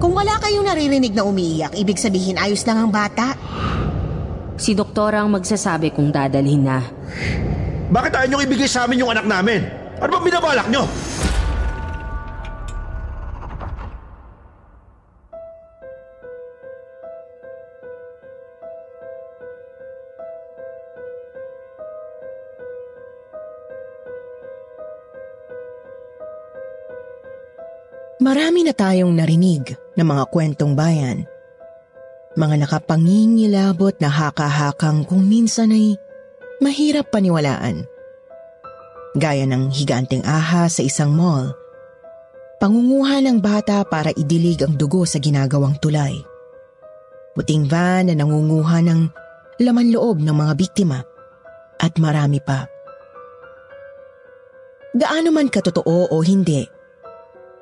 Kung wala kayong naririnig na umiiyak, ibig sabihin ayos lang ang bata. Si doktor ang magsasabi kung dadalhin na. Bakit ayaw niyong ibigay sa amin yung anak namin? Ano bang binabalak niyo? Marami na tayong narinig ng mga kwentong bayan. Mga nakapangingilabot na haka-hakang kung minsan ay mahirap paniwalaan. Gaya ng higanteng aha sa isang mall. Pangunguha ng bata para idilig ang dugo sa ginagawang tulay. Puting van na nangunguha ng laman loob ng mga biktima. At marami pa. Gaano man katotoo o hindi,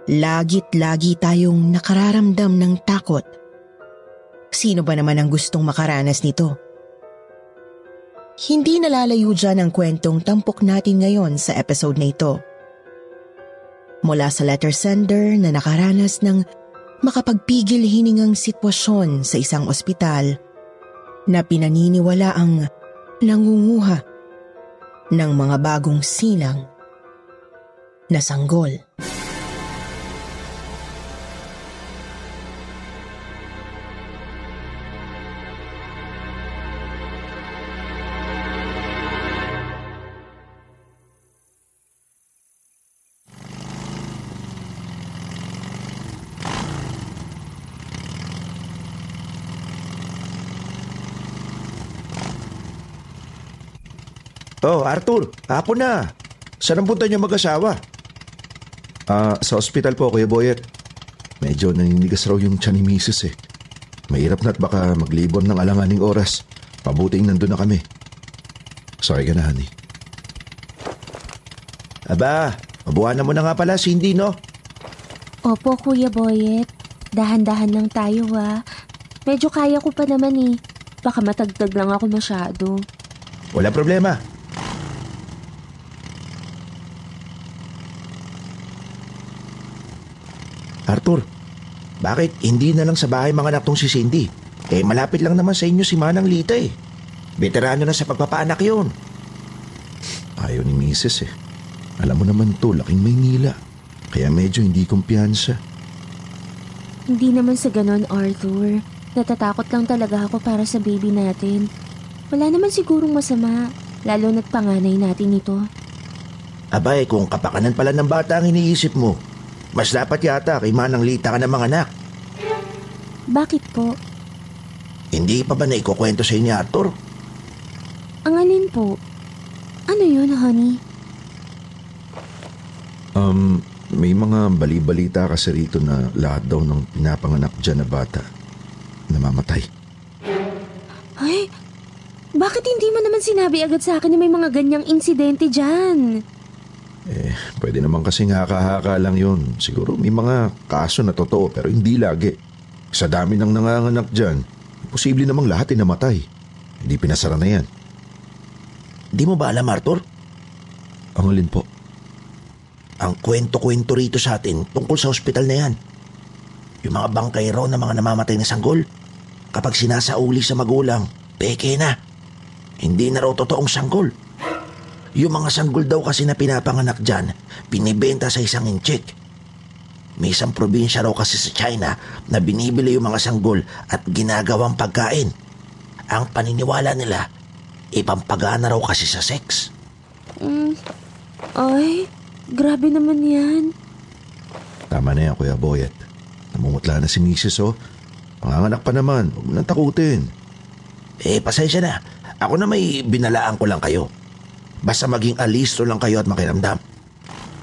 Lagit lagi tayong nakararamdam ng takot. Sino ba naman ang gustong makaranas nito? Hindi nalalayo dyan ang kwentong tampok natin ngayon sa episode na ito. Mula sa letter sender na nakaranas ng makapagpigil hiningang sitwasyon sa isang ospital na pinaniniwala ang nangunguha ng mga bagong silang na sanggol. Oh, Arthur, hapon na. Saan ang punta niyo mag-asawa? Ah, sa ospital po, Kuya Boyet. Medyo naninigas raw yung tiyan ni Mrs. eh. Mahirap na't baka maglibon ng alanganing oras. Pabuting nandun na kami. Sorry ka na, honey. Aba, mabuhanan mo na nga pala, Cindy, no? Opo, Kuya Boyet. Dahan-dahan lang tayo ha. Medyo kaya ko pa naman eh. Baka matagdag lang ako masyado. Wala problema. Arthur, bakit hindi na lang sa bahay mga anak tong si Cindy? Eh malapit lang naman sa inyo si Manang Lita eh. Veterano na sa pagpapaanak yun. Ayaw ni Mrs. eh. Alam mo naman to, laking Maynila. Kaya medyo hindi kumpiyansa. Hindi naman sa ganon, Arthur. Natatakot lang talaga ako para sa baby natin. Wala naman sigurong masama, lalo na't panganay natin ito. Abay, kung kapakanan pala ng bata ang iniisip mo, mas dapat yata kay Manang Lita ka ng mga anak. Bakit po? Hindi pa ba na ikukwento sa inyo, Arthur? Ang alin po? Ano yun, honey? Um, may mga bali-balita kasi rito na lahat daw ng pinapanganak dyan na bata namamatay. Ay, bakit hindi mo naman sinabi agad sa akin na may mga ganyang insidente dyan? Eh, pwede naman kasi haka-haka lang yun. Siguro may mga kaso na totoo pero hindi lagi. Sa dami ng nanganganak dyan, posible namang lahat ay namatay. Hindi pinasara na yan. Di mo ba alam, Arthur? Ang alin po? Ang kwento-kwento rito sa atin tungkol sa ospital na yan. Yung mga bangkay raw na mga namamatay na sanggol. Kapag sinasauli sa magulang, peke na. Hindi na raw totoong sanggol. Yung mga sanggol daw kasi na pinapanganak dyan, pinibenta sa isang inchik. May isang probinsya raw kasi sa China na binibili yung mga sanggol at ginagawang pagkain. Ang paniniwala nila, ipampagana raw kasi sa sex. Mm, ay, grabe naman yan. Tama na yan, Kuya Boyet. Namumutla na si Mrs. oh. Panganganak pa naman, huwag mo nang takutin. Eh, pasensya na. Ako na may binalaan ko lang kayo. Basta maging alisto lang kayo at makiramdam.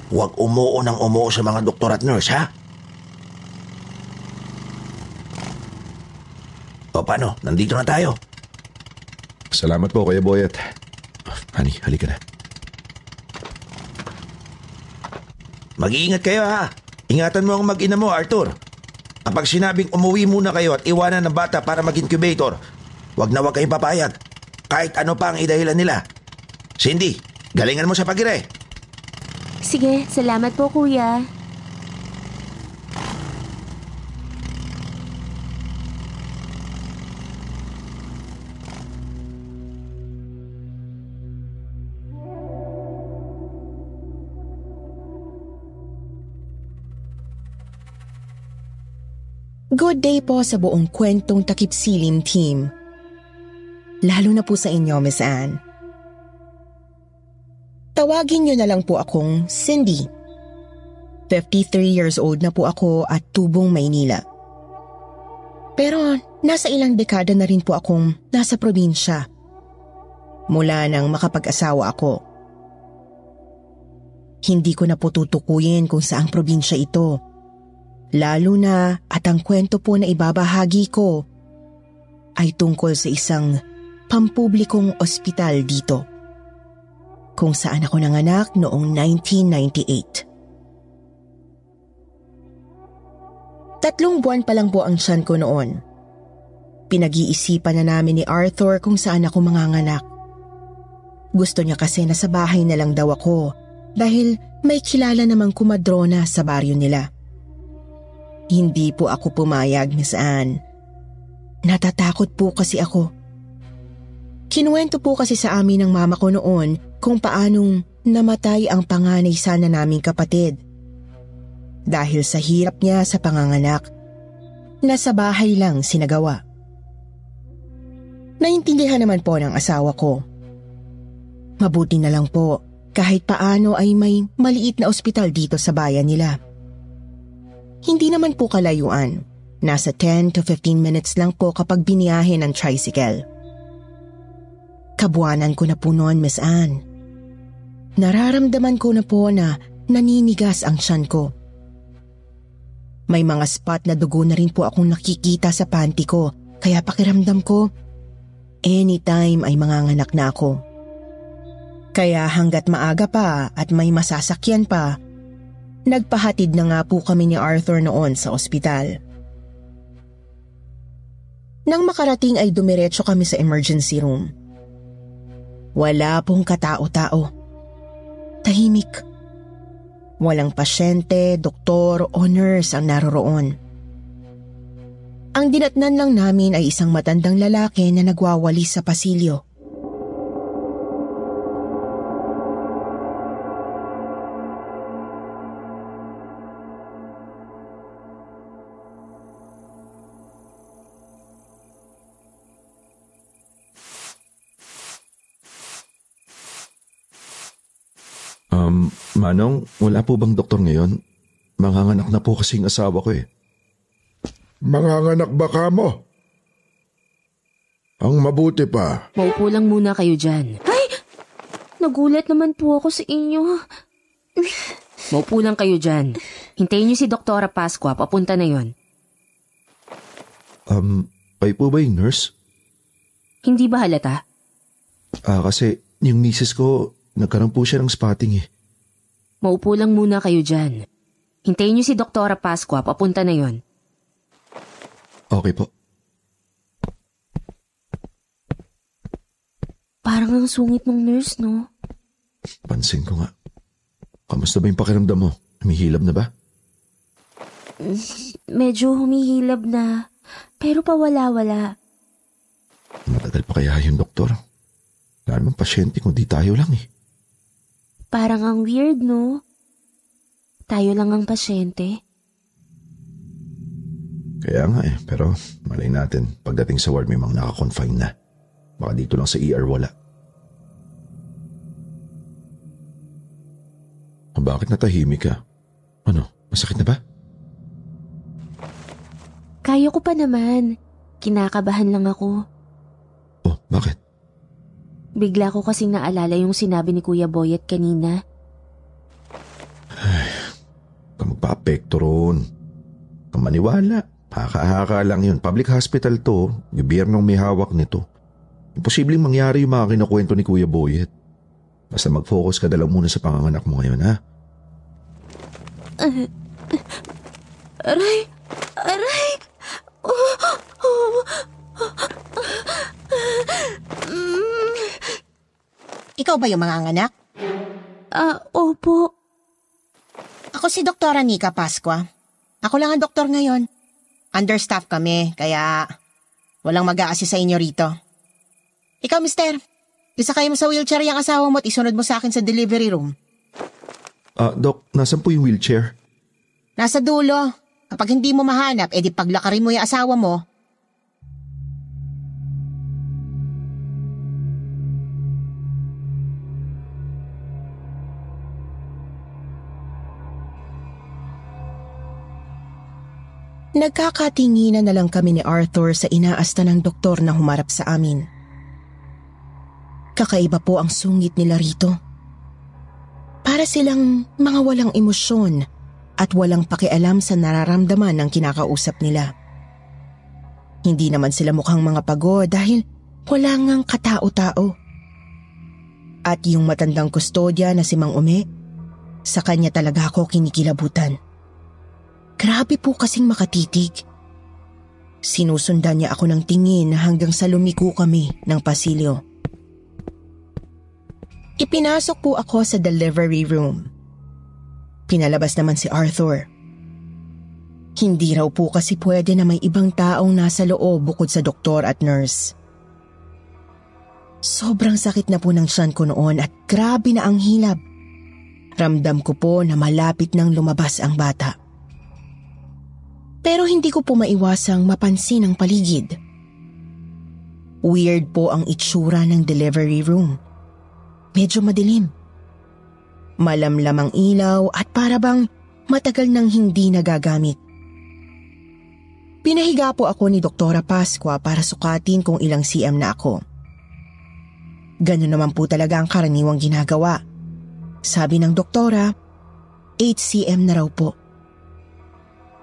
huwag umuo ng umuo sa mga doktor at nurse, ha? O paano? Nandito na tayo. Salamat po, Kuya Boyet. Honey, halika na. Mag-iingat kayo ha. Ingatan mo ang mag-ina mo, Arthur. Kapag sinabing umuwi muna kayo at iwanan ng bata para mag-incubator, wag na wag kayong papayag. Kahit ano pa ang idahilan nila. Cindy, galingan mo sa pagire. Sige, salamat po kuya. Good day po sa buong kwentong takip silim team. Lalo na po sa inyo, Miss Anne. Tawagin niyo na lang po akong Cindy. 53 years old na po ako at tubong Maynila. Pero nasa ilang dekada na rin po akong nasa probinsya. Mula nang makapag-asawa ako. Hindi ko na po tutukuyin kung saang probinsya ito. Lalo na at ang kwento po na ibabahagi ko ay tungkol sa isang pampublikong ospital dito. Kung saan ako nanganak noong 1998. Tatlong buwan pa lang po ang tiyan ko noon. Pinag-iisipan na namin ni Arthur kung saan ako manganganak. Gusto niya kasi na sa bahay na lang daw ako dahil may kilala namang kumadrona sa baryo nila. Hindi po ako pumayag, Miss Anne. Natatakot po kasi ako. Kinuwento po kasi sa amin ng mama ko noon kung paanong namatay ang panganay sana naming kapatid. Dahil sa hirap niya sa panganganak, nasa bahay lang sinagawa. Naintindihan naman po ng asawa ko. Mabuti na lang po kahit paano ay may maliit na ospital dito sa bayan nila. Hindi naman po kalayuan. Nasa 10 to 15 minutes lang po kapag biniyahe ng tricycle. Kabuanan ko na po noon, Miss Anne. Nararamdaman ko na po na naninigas ang tiyan ko. May mga spot na dugo na rin po akong nakikita sa panty ko kaya pakiramdam ko anytime ay manganganak na ako. Kaya hanggat maaga pa at may masasakyan pa, nagpahatid na nga po kami ni Arthur noon sa ospital. Nang makarating ay dumiretso kami sa emergency room. Wala pong katao-tao. Tahimik. Walang pasyente, doktor o nurse ang naroroon. Ang dinatnan lang namin ay isang matandang lalaki na nagwawali sa pasilyo. Um, Manong, wala po bang doktor ngayon? Manganganak na po kasing asawa ko eh. Manganganak ba ka mo? Ang mabuti pa, Maupo lang muna kayo dyan. Nagulat naman po ako sa inyo. Maupo lang kayo dyan. Hintayin niyo si Doktora Pasqua, papunta na yon. Um, kayo po ba yung nurse? Hindi ba halata? Ah, kasi yung misis ko, nagkaroon po siya ng spotting eh. Maupo lang muna kayo dyan. Hintayin niyo si Doktora Pasqua, papunta na yon. Okay po. Parang ang sungit ng nurse, no? Pansin ko nga. Kamusta ba yung pakiramdam mo? Humihilab na ba? Medyo humihilab na. Pero pawala-wala. Matagal pa kaya yung doktor? Wala namang pasyente kung di tayo lang eh. Parang ang weird, no? Tayo lang ang pasyente. Kaya nga eh, pero malay natin, pagdating sa ward may mga nakakonfine na. Baka dito lang sa ER wala. O bakit natahimik ka? Ano, masakit na ba? Kaya ko pa naman. Kinakabahan lang ako. Oh, bakit? Bigla ko kasing naalala yung sinabi ni Kuya Boyet kanina. nagpa-apekto roon. Kung maniwala, haka-haka lang yun. Public hospital to, gobyernong may hawak nito. Imposibleng mangyari yung mga kinukwento ni Kuya Boyet. Basta mag-focus ka na lang muna sa panganganak mo ngayon, ha? Aray! Aray! Ikaw ba yung mga anak? Ah, opo. Ako si Doktora Nika Pasqua. Ako lang ang doktor ngayon. Understaff kami, kaya walang mag sa inyo rito. Ikaw, mister. Isakay mo sa wheelchair yung asawa mo at isunod mo sa akin sa delivery room. Ah, Dok, nasan po yung wheelchair? Nasa dulo. Kapag hindi mo mahanap, edi paglakarin mo yung asawa mo. Nagkakatinginan na lang kami ni Arthur sa inaasta ng doktor na humarap sa amin. Kakaiba po ang sungit nila rito. Para silang mga walang emosyon at walang pakialam sa nararamdaman ng kinakausap nila. Hindi naman sila mukhang mga pagod dahil wala ngang katao-tao. At yung matandang kustodya na si Mang Ume, sa kanya talaga ako kinikilabutan. Grabe po kasing makatitig. Sinusundan niya ako ng tingin hanggang sa lumiko kami ng pasilyo. Ipinasok po ako sa delivery room. Pinalabas naman si Arthur. Hindi raw po kasi pwede na may ibang taong nasa loob bukod sa doktor at nurse. Sobrang sakit na po ng tiyan ko noon at grabe na ang hilab. Ramdam ko po na malapit nang lumabas ang bata. Pero hindi ko po maiwasang mapansin ang paligid. Weird po ang itsura ng delivery room. Medyo madilim. Malamlam ang ilaw at para bang matagal nang hindi nagagamit. Pinahiga po ako ni Doktora Pasqua para sukatin kung ilang CM na ako. Ganun naman po talaga ang karaniwang ginagawa. Sabi ng doktora, 8 cm na raw po.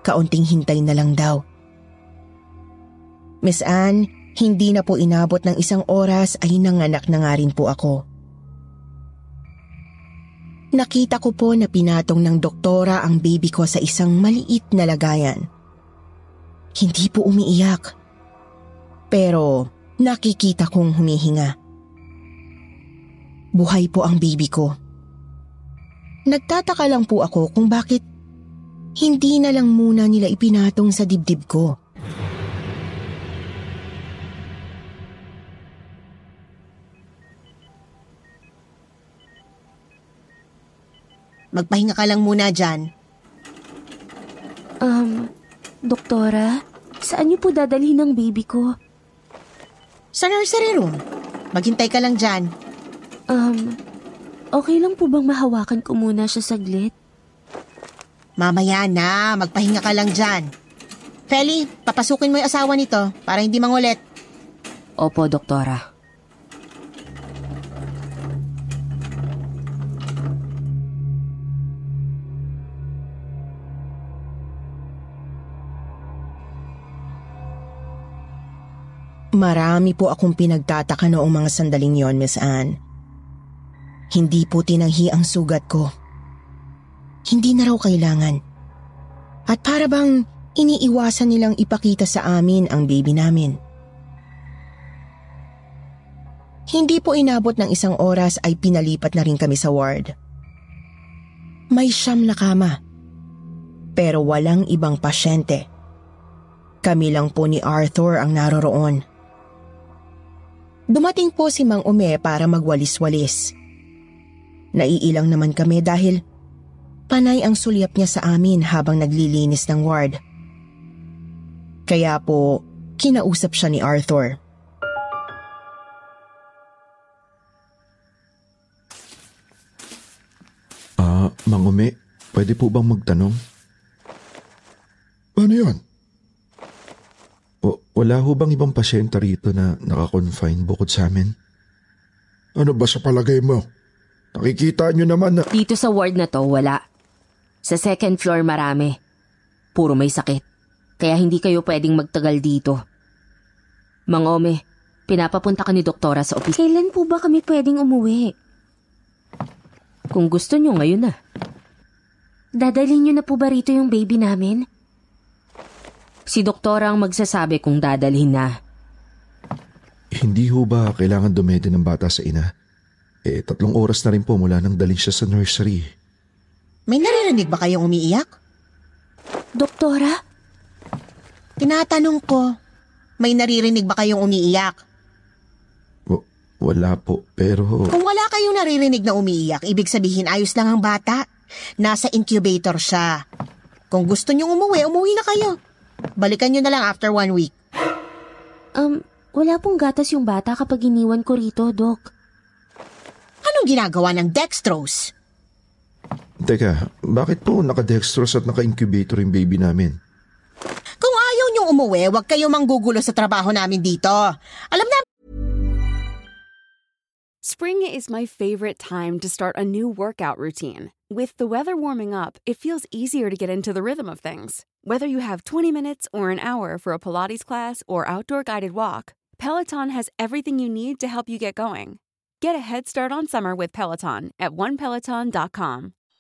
Kaunting hintay na lang daw. Miss Anne, hindi na po inabot ng isang oras ay nanganak na nga rin po ako. Nakita ko po na pinatong ng doktora ang baby ko sa isang maliit na lagayan. Hindi po umiiyak. Pero nakikita kong humihinga. Buhay po ang baby ko. Nagtataka lang po ako kung bakit hindi na lang muna nila ipinatong sa dibdib ko. Magpahinga ka lang muna dyan. Um, doktora, saan niyo po dadalhin ang baby ko? Sa nursery room. Maghintay ka lang dyan. Um, okay lang po bang mahawakan ko muna siya saglit? Mamaya na, magpahinga ka lang dyan. Feli, papasukin mo yung asawa nito para hindi mangulit. Opo, doktora. Marami po akong pinagtataka noong mga sandaling yon, Miss Anne. Hindi po tinanghi ang sugat ko. Hindi na raw kailangan. At para bang iniiwasan nilang ipakita sa amin ang baby namin. Hindi po inabot ng isang oras ay pinalipat na rin kami sa ward. May siyam na kama. Pero walang ibang pasyente. Kami lang po ni Arthur ang naroroon. Dumating po si Mang Ume para magwalis-walis. Naiilang naman kami dahil panay ang sulyap niya sa amin habang naglilinis ng ward. Kaya po, kinausap siya ni Arthur. Ah, Mangumi, pwede po bang magtanong? Ano yun? O, wala ho bang ibang pasyente rito na nakakonfine bukod sa amin? Ano ba sa palagay mo? Nakikita nyo naman na... Dito sa ward na to, wala. Sa second floor marami. Puro may sakit. Kaya hindi kayo pwedeng magtagal dito. Mang Ome, pinapapunta ka ni doktora sa opisina. Kailan po ba kami pwedeng umuwi? Kung gusto nyo ngayon na. Dadalhin niyo na po ba rito yung baby namin? Si doktora ang magsasabi kung dadalhin na. Hindi ho ba kailangan dumede ng bata sa ina? Eh, tatlong oras na rin po mula nang dalhin siya sa nursery. May naririnig ba kayong umiiyak? Doktora? Tinatanong ko, may naririnig ba kayong umiiyak? W- wala po, pero... Kung wala kayong naririnig na umiiyak, ibig sabihin ayos lang ang bata. Nasa incubator siya. Kung gusto niyong umuwi, umuwi na kayo. Balikan niyo na lang after one week. Um, wala pong gatas yung bata kapag iniwan ko rito, Dok. Anong ginagawa ng dextrose? Teka, bakit po naka-dextrose at naka-incubator yung baby namin? Kung ayaw niyong umuwi, huwag kayong manggugulo sa trabaho namin dito. Alam na Spring is my favorite time to start a new workout routine. With the weather warming up, it feels easier to get into the rhythm of things. Whether you have 20 minutes or an hour for a Pilates class or outdoor guided walk, Peloton has everything you need to help you get going. Get a head start on summer with Peloton at onepeloton.com.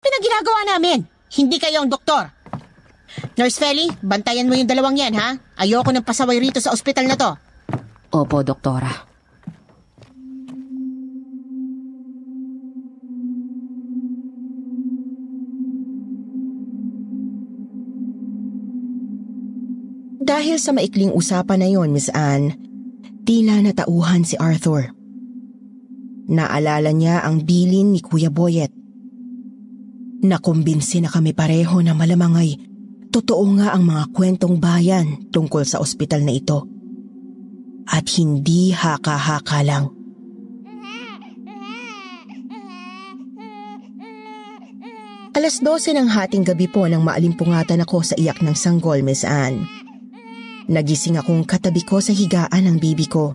pinaginagawa namin. Hindi kayo ang doktor. Nurse Feli, bantayan mo yung dalawang yan, ha? Ayoko ng pasaway rito sa ospital na to. Opo, doktora. Dahil sa maikling usapan na yon, Miss Anne, tila natauhan si Arthur. Naalala niya ang bilin ni Kuya Boyet. Nakumbinsi na kami pareho na malamang ay totoo nga ang mga kwentong bayan tungkol sa ospital na ito. At hindi haka-haka lang. Alas 12 ng hating gabi po nang maalimpungatan ako sa iyak ng sanggol, Miss Anne. Nagising akong katabi ko sa higaan ng bibi ko.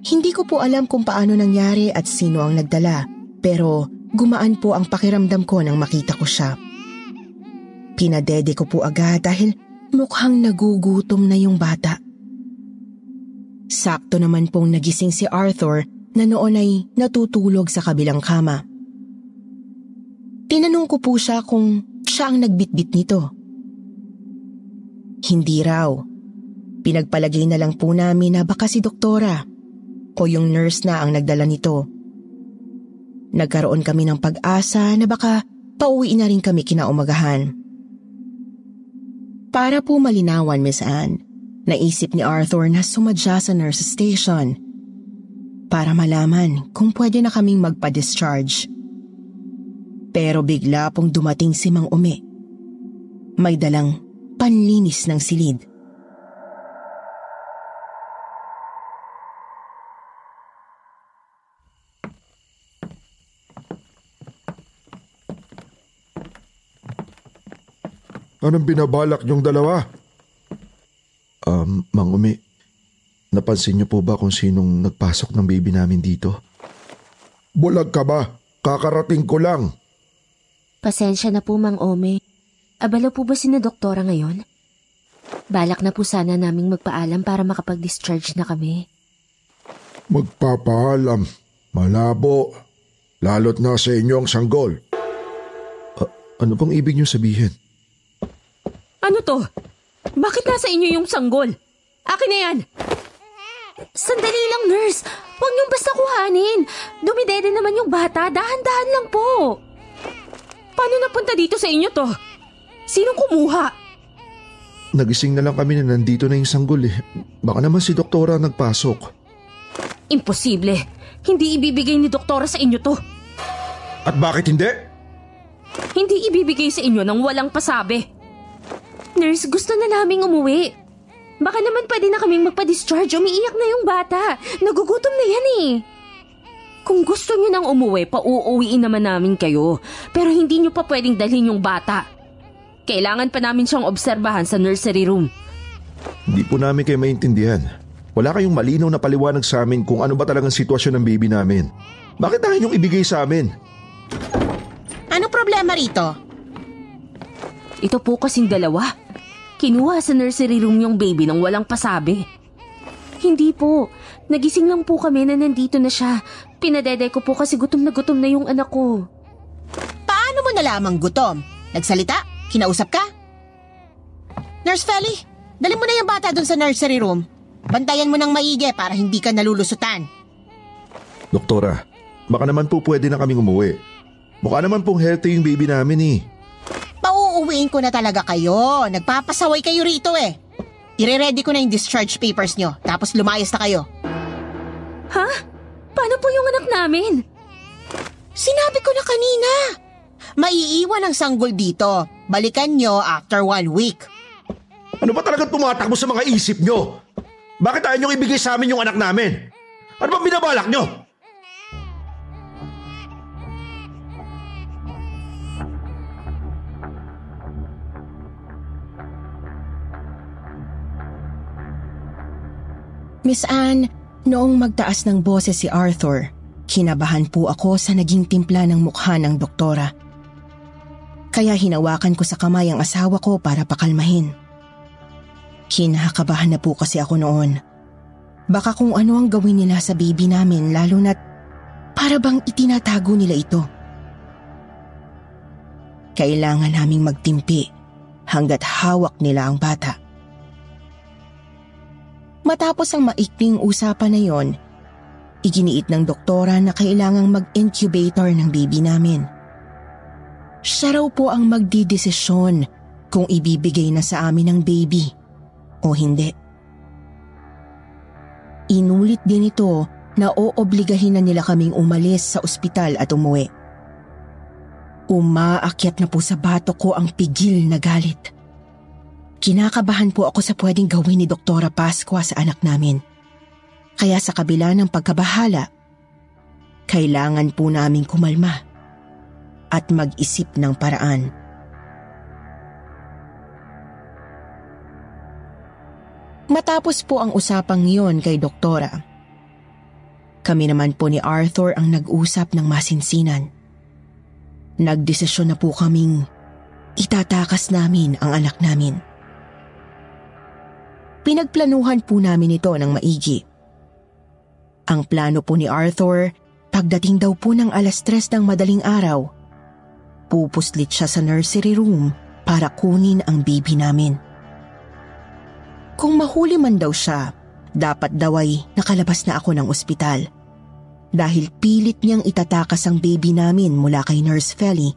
Hindi ko po alam kung paano nangyari at sino ang nagdala, pero gumaan po ang pakiramdam ko nang makita ko siya. Pinadede ko po agad dahil mukhang nagugutom na yung bata. Sakto naman pong nagising si Arthur na noon ay natutulog sa kabilang kama. Tinanong ko po siya kung siya ang nagbitbit nito. Hindi raw. Pinagpalagay na lang po namin na baka si doktora o yung nurse na ang nagdala nito. Nagkaroon kami ng pag-asa na baka pauwi na rin kami kinaumagahan. Para po malinawan, Miss Anne, naisip ni Arthur na sumadya sa nurse station para malaman kung pwede na kaming magpa-discharge. Pero bigla pong dumating si Mang Umi. May dalang panlinis ng silid. Anong binabalak niyong dalawa? Um, Mang Umi, napansin niyo po ba kung sinong nagpasok ng baby namin dito? Bulag ka ba? Kakarating ko lang. Pasensya na po, Mang Ome. Abala po ba si na doktora ngayon? Balak na po sana naming magpaalam para makapag-discharge na kami. Magpapaalam. Malabo. Lalot na sa inyo ang sanggol. Ano pong ibig niyo sabihin? Ano to? Bakit nasa inyo yung sanggol? Akin na yan! Sandali lang, nurse. Huwag niyong basta kuhanin. Dumidede naman yung bata. Dahan-dahan lang po. Paano napunta dito sa inyo to? Sinong kumuha? Nagising na lang kami na nandito na yung sanggol eh. Baka naman si doktora nagpasok. Imposible. Hindi ibibigay ni doktora sa inyo to. At bakit hindi? Hindi ibibigay sa inyo ng walang pasabi. Nurse, gusto na naming umuwi. Baka naman pwede na kaming magpa-discharge. Umiiyak na yung bata. Nagugutom na yan eh. Kung gusto nyo nang umuwi, pauuwiin naman namin kayo. Pero hindi nyo pa pwedeng dalhin yung bata. Kailangan pa namin siyang obserbahan sa nursery room. Hindi po namin kayo maintindihan. Wala kayong malinaw na paliwanag sa amin kung ano ba talagang sitwasyon ng baby namin. Bakit tayo yung ibigay sa amin? Anong problema rito? Ito po kasing dalawa. Kinuha sa nursery room yung baby nang walang pasabi. Hindi po. Nagising lang po kami na nandito na siya. Pinadede ko po kasi gutom na gutom na yung anak ko. Paano mo nalamang gutom? Nagsalita? Kinausap ka? Nurse Feli, dali mo na yung bata dun sa nursery room. Bantayan mo ng maigi para hindi ka nalulusutan. Doktora, baka naman po pwede na kaming umuwi. Mukha naman pong healthy yung baby namin eh. Pauuwiin ko na talaga kayo. Nagpapasaway kayo rito eh. Ire-ready ko na yung discharge papers nyo, tapos lumayas na kayo. Ha? Paano po yung anak namin? Sinabi ko na kanina. Maiiwan ang sanggol dito. Balikan nyo after one week. Ano ba talaga tumatakbo sa mga isip nyo? Bakit ayaw niyong ibigay sa amin yung anak namin? Ano ba binabalak nyo? Miss Anne, noong magtaas ng boses si Arthur, kinabahan po ako sa naging timpla ng mukha ng doktora. Kaya hinawakan ko sa kamay ang asawa ko para pakalmahin. Kinakabahan na po kasi ako noon. Baka kung ano ang gawin nila sa baby namin lalo na't para bang itinatago nila ito. Kailangan naming magtimpi hanggat hawak nila ang bata. Matapos ang maikling usapan na yon, iginiit ng doktora na kailangang mag-incubator ng baby namin. Siya raw po ang magdidesisyon kung ibibigay na sa amin ang baby o hindi. Inulit din ito na oobligahin na nila kaming umalis sa ospital at umuwi. Umaakyat na po sa bato ko ang pigil na galit. Kinakabahan po ako sa pwedeng gawin ni Doktora Pasqua sa anak namin. Kaya sa kabila ng pagkabahala, kailangan po namin kumalma at mag-isip ng paraan. Matapos po ang usapang yon kay Doktora, kami naman po ni Arthur ang nag-usap ng masinsinan. Nagdesisyon na po kaming itatakas namin ang anak namin. Pinagplanuhan po namin ito ng maigi. Ang plano po ni Arthur, pagdating daw po ng alas tres ng madaling araw, pupuslit siya sa nursery room para kunin ang baby namin. Kung mahuli man daw siya, dapat daw ay nakalabas na ako ng ospital. Dahil pilit niyang itatakas ang baby namin mula kay Nurse Feli.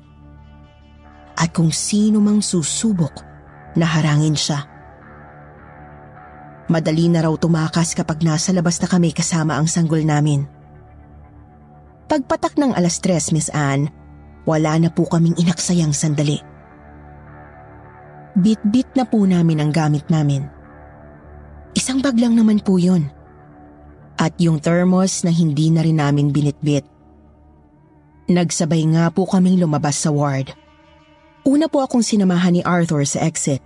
At kung sino mang susubok, naharangin siya. Madali na raw tumakas kapag nasa labas na kami kasama ang sanggol namin. Pagpatak ng alas tres, Miss Anne, wala na po kaming inaksayang sandali. Bit-bit na po namin ang gamit namin. Isang bag lang naman po yun. At yung thermos na hindi na rin namin binitbit. Nagsabay nga po kaming lumabas sa ward. Una po akong sinamahan ni Arthur sa exit.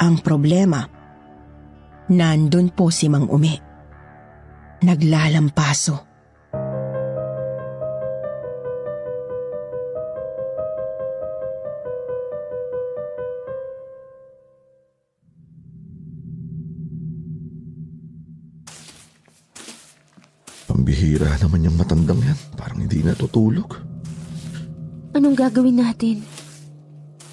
Ang problema, nandun po si Mang Umi. Naglalampaso. Pambihira naman yung matandang yan. Parang hindi natutulog. Anong gagawin natin?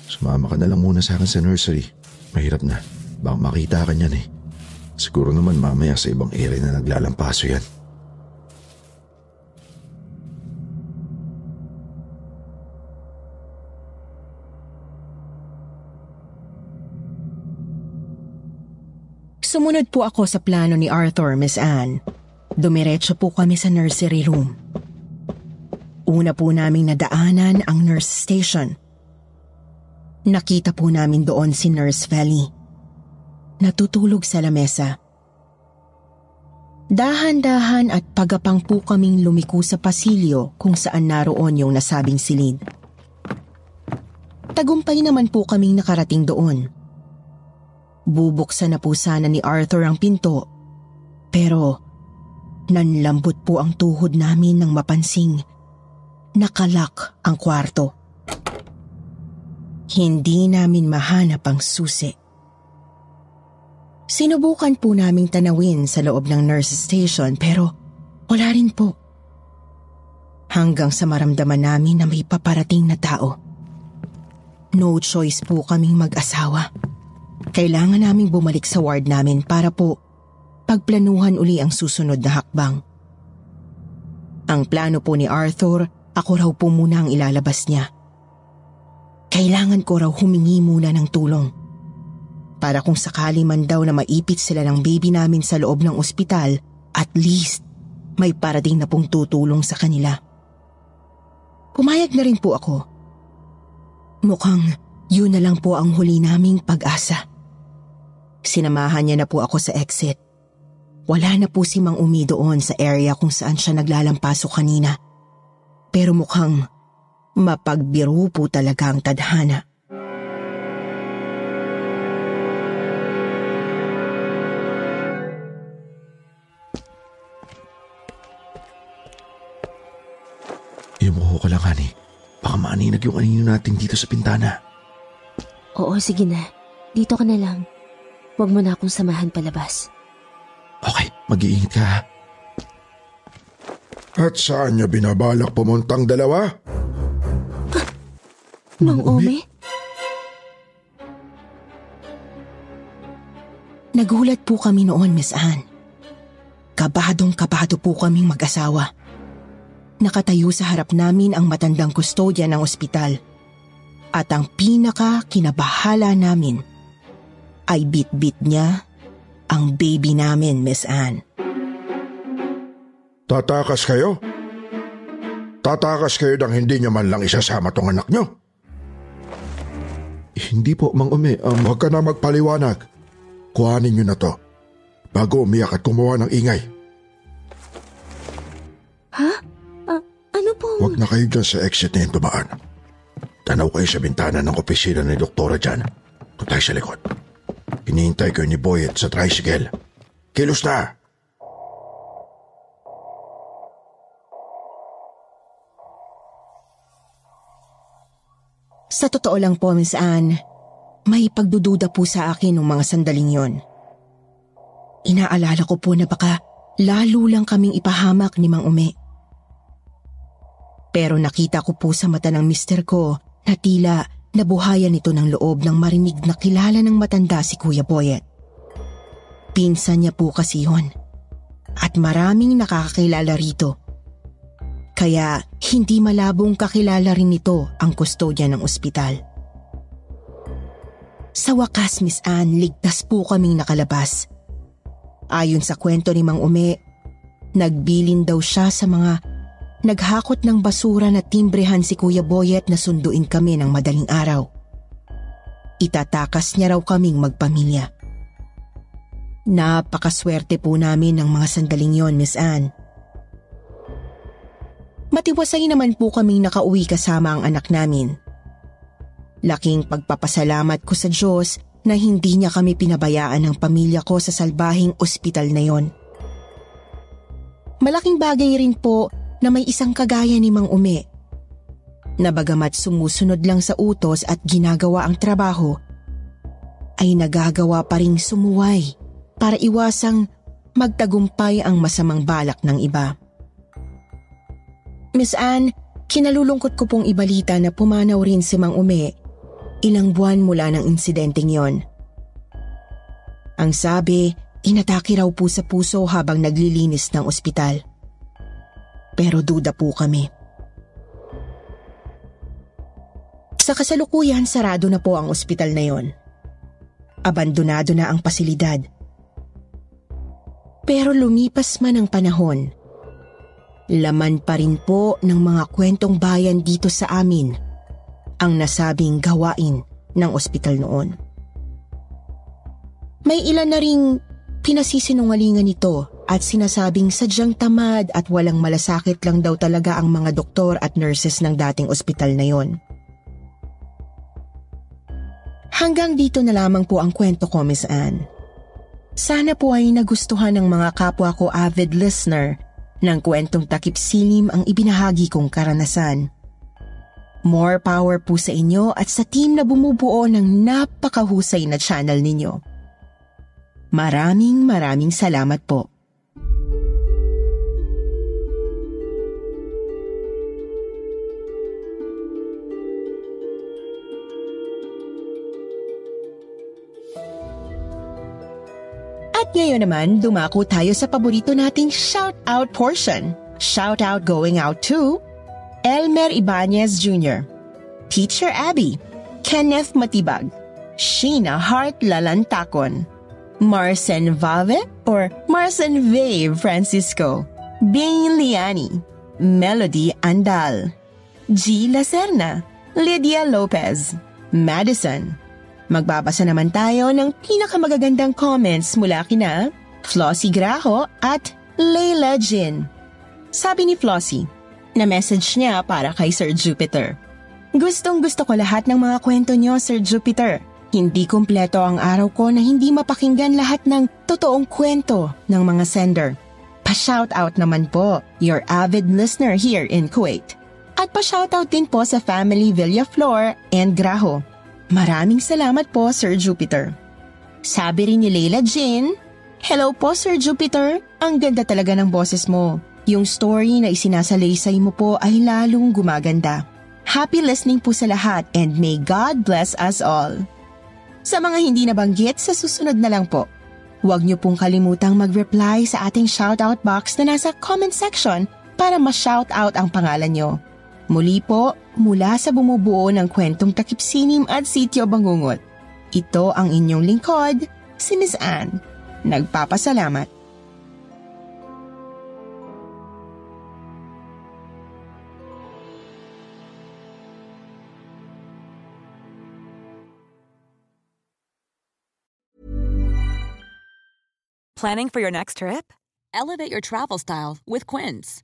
Sumama ka na lang muna sa akin sa nursery. Mahirap na. Baka makita ka niyan eh. Siguro naman mamaya sa ibang area na naglalampaso yan. Sumunod po ako sa plano ni Arthur, Miss Anne. Dumiretso po kami sa nursery room. Una po naming nadaanan ang nurse station. Nakita po namin doon si Nurse Valley. Natutulog sa lamesa. Dahan-dahan at pagapang po kaming lumiko sa pasilyo kung saan naroon yung nasabing silid. Tagumpay naman po kaming nakarating doon. Bubuksan na po sana ni Arthur ang pinto, pero nanlambot po ang tuhod namin nang mapansing nakalak ang kwarto. Hindi namin mahanap ang susi. Sinubukan po naming tanawin sa loob ng nurse station pero wala rin po. Hanggang sa maramdaman namin na may paparating na tao. No choice po kaming mag-asawa. Kailangan naming bumalik sa ward namin para po pagplanuhan uli ang susunod na hakbang. Ang plano po ni Arthur ako raw po muna ang ilalabas niya. Kailangan ko raw humingi muna ng tulong. Para kung sakali man daw na maipit sila ng baby namin sa loob ng ospital, at least may parating na pong tutulong sa kanila. Pumayag na rin po ako. Mukhang yun na lang po ang huli naming pag-asa. Sinamahan niya na po ako sa exit. Wala na po si Mang Umi doon sa area kung saan siya naglalampaso kanina. Pero mukhang mapagbiro po talaga ang tadhana. Imuho ka lang, honey. Baka maaninag yung anino natin dito sa pintana. Oo, sige na. Dito ka na lang. Huwag mo na akong samahan palabas. Okay, mag-iingat ka ha. At saan niya binabalak pumuntang dalawa? Mang Ome? Nagulat po kami noon, Miss Anne. Kabadong kabado po kaming mag-asawa. Nakatayo sa harap namin ang matandang kustodya ng ospital. At ang pinaka kinabahala namin ay bit-bit niya ang baby namin, Miss Anne. Tatakas kayo? Tatakas kayo nang hindi niyo man lang isasama tong anak niyo? Hindi po, Mang Umi. Um, Huwag ka na magpaliwanag. Kuhanin niyo na to. Bago umiyak at kumuha ng ingay. Huwag na kayo dyan sa exit na yung dumaan. Tanaw kayo sa bintana ng opisina ni Doktora dyan. Doon tayo sa likod. Hinihintay kayo ni Boyet sa tricycle. Kilos na! Sa totoo lang po, Miss Anne, may pagdududa po sa akin ng mga sandaling yon. Inaalala ko po na baka lalo lang kaming ipahamak ni Mang Ume. Pero nakita ko po sa mata ng mister ko na tila nabuhayan ito ng loob ng marinig na kilala ng matanda si Kuya Boyet. Pinsan niya po kasi yun. At maraming nakakakilala rito. Kaya hindi malabong kakilala rin nito ang kustodya ng ospital. Sa wakas, Miss Anne, ligtas po kaming nakalabas. Ayon sa kwento ni Mang Ume, nagbilin daw siya sa mga naghakot ng basura na timbrehan si Kuya Boyet na sunduin kami ng madaling araw. Itatakas niya raw kaming magpamilya. Napakaswerte po namin ng mga sandaling yon, Miss Anne. Matiwasay naman po kaming nakauwi kasama ang anak namin. Laking pagpapasalamat ko sa Diyos na hindi niya kami pinabayaan ng pamilya ko sa salbahing ospital na yon. Malaking bagay rin po na may isang kagaya ni Mang Ume. Na bagamat sumusunod lang sa utos at ginagawa ang trabaho, ay nagagawa pa ring sumuway para iwasang magtagumpay ang masamang balak ng iba. Miss Anne, kinalulungkot ko pong ibalita na pumanaw rin si Mang Ume ilang buwan mula ng insidenteng yon. Ang sabi, inatake raw po sa puso habang naglilinis ng ospital. Pero duda po kami. Sa kasalukuyan, sarado na po ang ospital na yon. Abandonado na ang pasilidad. Pero lumipas man ang panahon, Laman pa rin po ng mga kwentong bayan dito sa amin ang nasabing gawain ng ospital noon. May ilan na ring pinasisinungalingan nito at sinasabing sadyang tamad at walang malasakit lang daw talaga ang mga doktor at nurses ng dating ospital na yon. Hanggang dito na lamang po ang kwento ko, Miss Anne. Sana po ay nagustuhan ng mga kapwa ko avid listener ng kwentong takip silim ang ibinahagi kong karanasan. More power po sa inyo at sa team na bumubuo ng napakahusay na channel ninyo. Maraming maraming salamat po. Ngayon naman, dumako tayo sa paborito nating shout-out portion. Shout-out going out to Elmer Ibanez Jr., Teacher Abby, Kenneth Matibag, Sheena Hart Lalantakon, Marcen Vave or Marcen Vave Francisco, Bing Liani, Melody Andal, G. Lacerna, Lydia Lopez, Madison, Magbabasa naman tayo ng pinakamagagandang comments mula kina Flossie Graho at Layla Jin. Sabi ni Flossie, na message niya para kay Sir Jupiter. Gustong gusto ko lahat ng mga kwento niyo, Sir Jupiter. Hindi kumpleto ang araw ko na hindi mapakinggan lahat ng totoong kwento ng mga sender. Pa-shoutout naman po, your avid listener here in Kuwait. At pa-shoutout din po sa family Villaflor and Graho. Maraming salamat po, Sir Jupiter. Sabi rin ni Leila Jin, Hello po, Sir Jupiter. Ang ganda talaga ng boses mo. Yung story na isinasalaysay mo po ay lalong gumaganda. Happy listening po sa lahat and may God bless us all. Sa mga hindi nabanggit, sa susunod na lang po. Huwag niyo pong kalimutang mag-reply sa ating shoutout box na nasa comment section para ma-shoutout ang pangalan niyo. Muli po, mula sa bumubuo ng kwentong takipsinim at sityo bangungot. Ito ang inyong lingkod, si Miss Anne. Nagpapasalamat. Planning for your next trip? Elevate your travel style with Quince.